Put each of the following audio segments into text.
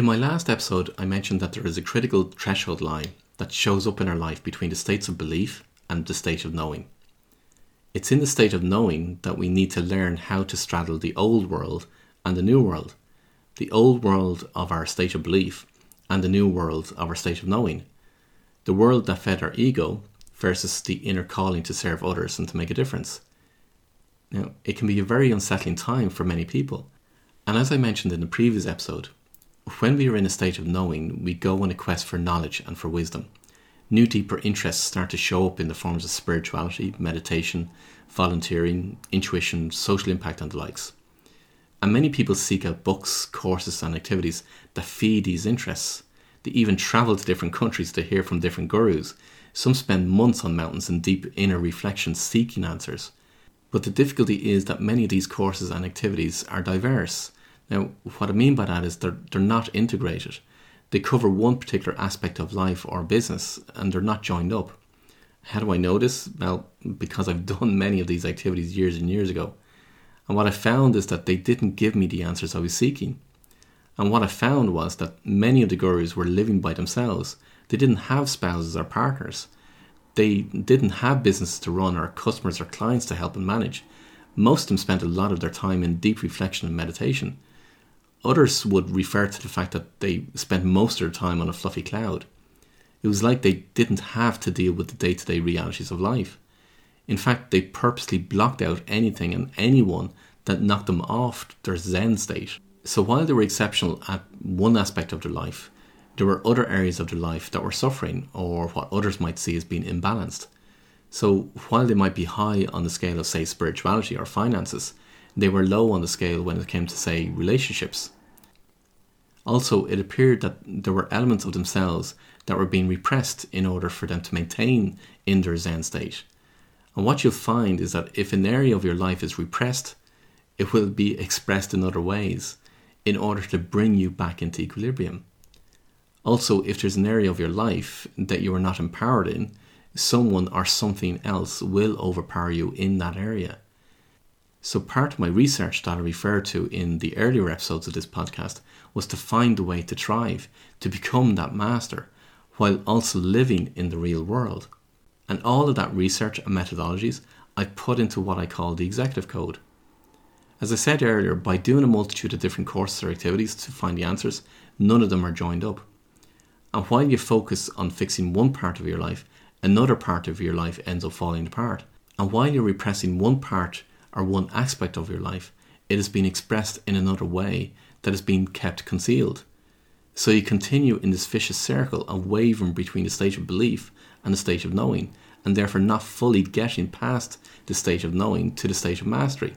In my last episode, I mentioned that there is a critical threshold line that shows up in our life between the states of belief and the state of knowing. It's in the state of knowing that we need to learn how to straddle the old world and the new world, the old world of our state of belief and the new world of our state of knowing, the world that fed our ego versus the inner calling to serve others and to make a difference. Now, it can be a very unsettling time for many people. And as I mentioned in the previous episode, when we are in a state of knowing, we go on a quest for knowledge and for wisdom. New deeper interests start to show up in the forms of spirituality, meditation, volunteering, intuition, social impact, and the likes. And many people seek out books, courses, and activities that feed these interests. They even travel to different countries to hear from different gurus. Some spend months on mountains in deep inner reflection seeking answers. But the difficulty is that many of these courses and activities are diverse now, what I mean by that is they're, they're not integrated. They cover one particular aspect of life or business and they're not joined up. How do I know this? Well, because I've done many of these activities years and years ago. And what I found is that they didn't give me the answers I was seeking. And what I found was that many of the gurus were living by themselves. They didn't have spouses or partners. They didn't have businesses to run or customers or clients to help and manage. Most of them spent a lot of their time in deep reflection and meditation. Others would refer to the fact that they spent most of their time on a fluffy cloud. It was like they didn't have to deal with the day to day realities of life. In fact, they purposely blocked out anything and anyone that knocked them off their Zen state. So while they were exceptional at one aspect of their life, there were other areas of their life that were suffering or what others might see as being imbalanced. So while they might be high on the scale of, say, spirituality or finances, they were low on the scale when it came to, say, relationships. Also, it appeared that there were elements of themselves that were being repressed in order for them to maintain in their Zen state. And what you'll find is that if an area of your life is repressed, it will be expressed in other ways in order to bring you back into equilibrium. Also, if there's an area of your life that you are not empowered in, someone or something else will overpower you in that area. So, part of my research that I referred to in the earlier episodes of this podcast was to find a way to thrive, to become that master, while also living in the real world. And all of that research and methodologies I put into what I call the executive code. As I said earlier, by doing a multitude of different courses or activities to find the answers, none of them are joined up. And while you focus on fixing one part of your life, another part of your life ends up falling apart. And while you're repressing one part or one aspect of your life, it has been expressed in another way that has been kept concealed. So you continue in this vicious circle of wavering between the state of belief and the state of knowing, and therefore not fully getting past the state of knowing to the state of mastery.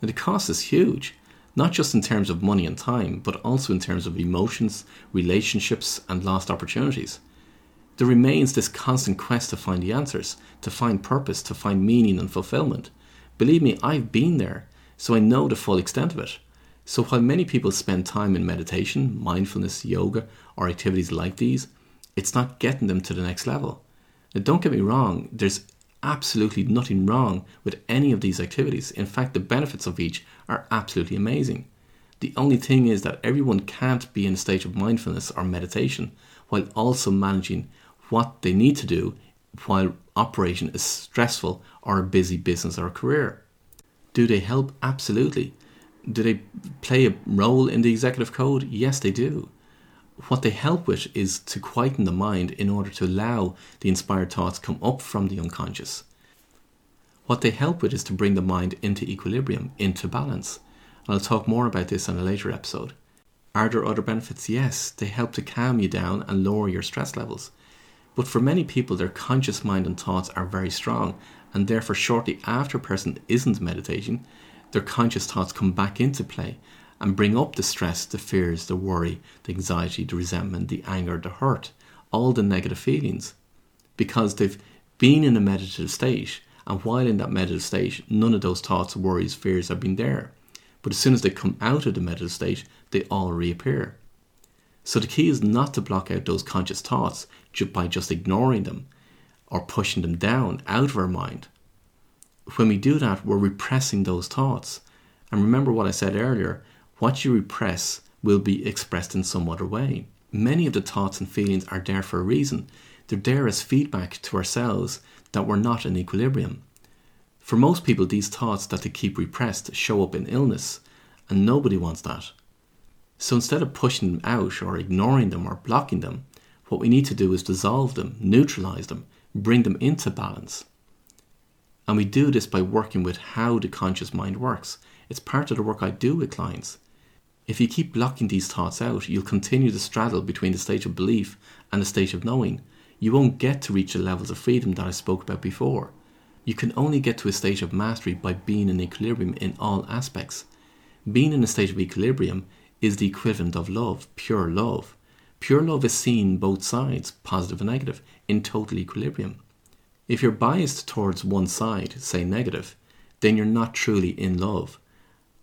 Now, the cost is huge, not just in terms of money and time, but also in terms of emotions, relationships, and lost opportunities. There remains this constant quest to find the answers, to find purpose, to find meaning and fulfillment. Believe me, I've been there, so I know the full extent of it. So while many people spend time in meditation, mindfulness, yoga, or activities like these, it's not getting them to the next level. Now, don't get me wrong, there's absolutely nothing wrong with any of these activities. In fact, the benefits of each are absolutely amazing. The only thing is that everyone can't be in a state of mindfulness or meditation while also managing what they need to do while operating a stressful or a busy business or career. Do they help? Absolutely. Do they play a role in the executive code? Yes, they do. What they help with is to quieten the mind in order to allow the inspired thoughts come up from the unconscious. What they help with is to bring the mind into equilibrium, into balance. And I'll talk more about this in a later episode. Are there other benefits? Yes, they help to calm you down and lower your stress levels. But for many people, their conscious mind and thoughts are very strong, and therefore, shortly after a person isn't meditating, their conscious thoughts come back into play and bring up the stress, the fears, the worry, the anxiety, the resentment, the anger, the hurt, all the negative feelings, because they've been in a meditative state. And while in that meditative state, none of those thoughts, worries, fears have been there. But as soon as they come out of the meditative state, they all reappear. So the key is not to block out those conscious thoughts by just ignoring them or pushing them down out of our mind. When we do that, we're repressing those thoughts. And remember what I said earlier what you repress will be expressed in some other way. Many of the thoughts and feelings are there for a reason. They're there as feedback to ourselves that we're not in equilibrium. For most people, these thoughts that they keep repressed show up in illness, and nobody wants that. So instead of pushing them out or ignoring them or blocking them, what we need to do is dissolve them, neutralize them, bring them into balance. And we do this by working with how the conscious mind works. It's part of the work I do with clients. If you keep blocking these thoughts out, you'll continue to straddle between the state of belief and the state of knowing. You won't get to reach the levels of freedom that I spoke about before. You can only get to a state of mastery by being in equilibrium in all aspects. Being in a state of equilibrium is the equivalent of love, pure love. Pure love is seen both sides, positive and negative, in total equilibrium. If you're biased towards one side, say negative, then you're not truly in love.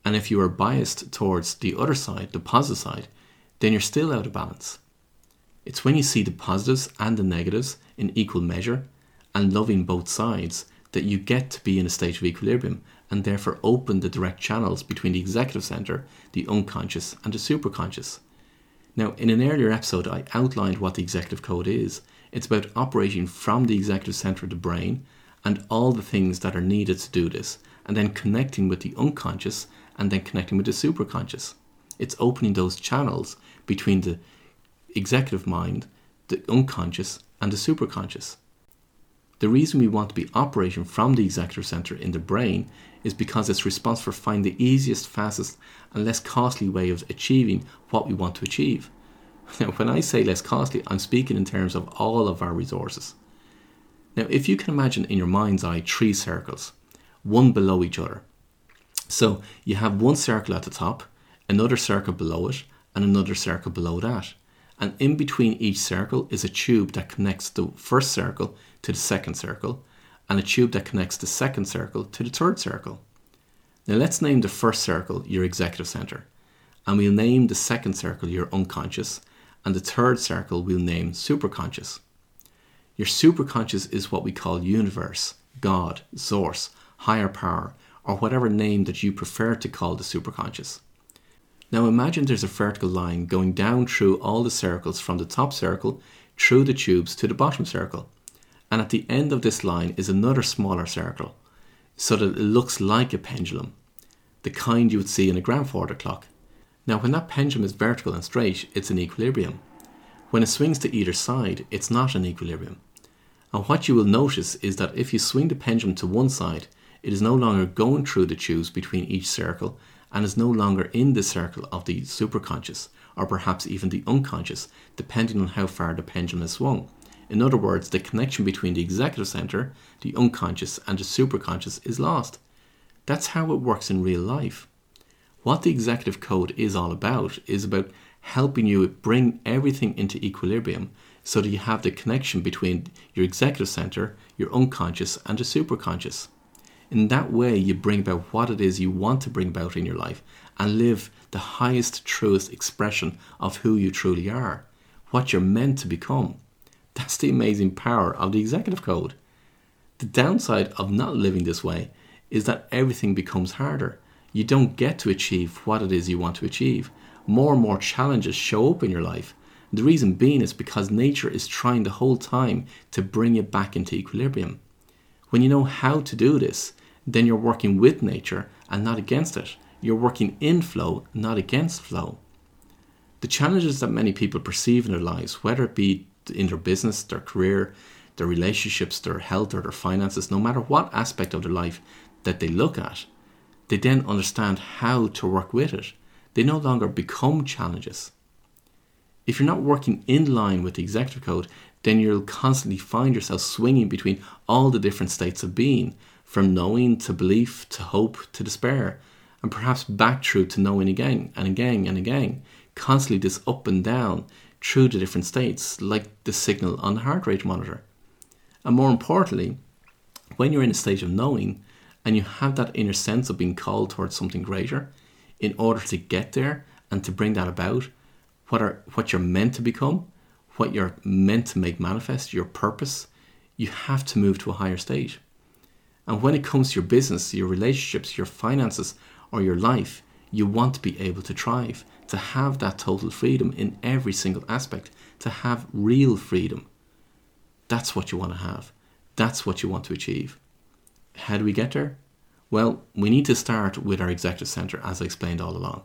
And if you are biased towards the other side, the positive side, then you're still out of balance. It's when you see the positives and the negatives in equal measure and loving both sides that you get to be in a state of equilibrium and therefore open the direct channels between the executive center, the unconscious, and the superconscious. Now, in an earlier episode, I outlined what the executive code is. It's about operating from the executive center of the brain and all the things that are needed to do this, and then connecting with the unconscious and then connecting with the superconscious. It's opening those channels between the executive mind, the unconscious, and the superconscious. The reason we want to be operating from the executive center in the brain is because it's responsible for finding the easiest, fastest, and less costly way of achieving what we want to achieve. Now, when I say less costly, I'm speaking in terms of all of our resources. Now, if you can imagine in your mind's eye three circles, one below each other, so you have one circle at the top, another circle below it, and another circle below that. And in between each circle is a tube that connects the first circle to the second circle, and a tube that connects the second circle to the third circle. Now let's name the first circle your executive center, and we'll name the second circle your unconscious, and the third circle we'll name superconscious. Your superconscious is what we call universe, God, source, higher power, or whatever name that you prefer to call the superconscious. Now imagine there's a vertical line going down through all the circles from the top circle through the tubes to the bottom circle. And at the end of this line is another smaller circle so that it looks like a pendulum, the kind you would see in a grandfather clock. Now, when that pendulum is vertical and straight, it's in equilibrium. When it swings to either side, it's not in equilibrium. And what you will notice is that if you swing the pendulum to one side, it is no longer going through the tubes between each circle and is no longer in the circle of the superconscious or perhaps even the unconscious, depending on how far the pendulum is swung. In other words, the connection between the executive center, the unconscious, and the superconscious is lost. That's how it works in real life. What the executive code is all about is about helping you bring everything into equilibrium so that you have the connection between your executive center, your unconscious, and the superconscious. In that way, you bring about what it is you want to bring about in your life and live the highest, truest expression of who you truly are, what you're meant to become. That's the amazing power of the executive code. The downside of not living this way is that everything becomes harder. You don't get to achieve what it is you want to achieve. More and more challenges show up in your life. The reason being is because nature is trying the whole time to bring you back into equilibrium. When you know how to do this, then you're working with nature and not against it. You're working in flow, not against flow. The challenges that many people perceive in their lives, whether it be in their business, their career, their relationships, their health, or their finances, no matter what aspect of their life that they look at, they then understand how to work with it. They no longer become challenges. If you're not working in line with the executive code, then you'll constantly find yourself swinging between all the different states of being, from knowing to belief to hope to despair, and perhaps back through to knowing again and again and again, constantly this up and down through the different states, like the signal on the heart rate monitor. And more importantly, when you're in a state of knowing and you have that inner sense of being called towards something greater, in order to get there and to bring that about, what are what you're meant to become, what you're meant to make manifest, your purpose, you have to move to a higher state. And when it comes to your business, your relationships, your finances, or your life, you want to be able to thrive, to have that total freedom in every single aspect, to have real freedom. That's what you want to have. That's what you want to achieve. How do we get there? Well, we need to start with our executive center, as I explained all along.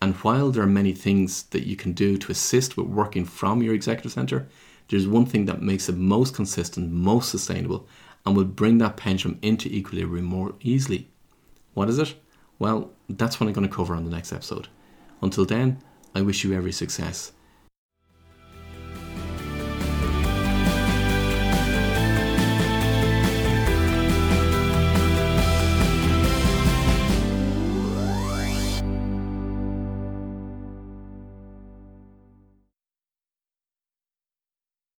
And while there are many things that you can do to assist with working from your executive center, there's one thing that makes it most consistent, most sustainable, and will bring that pendulum into equilibrium more easily. What is it? Well, that's what I'm going to cover on the next episode. Until then, I wish you every success.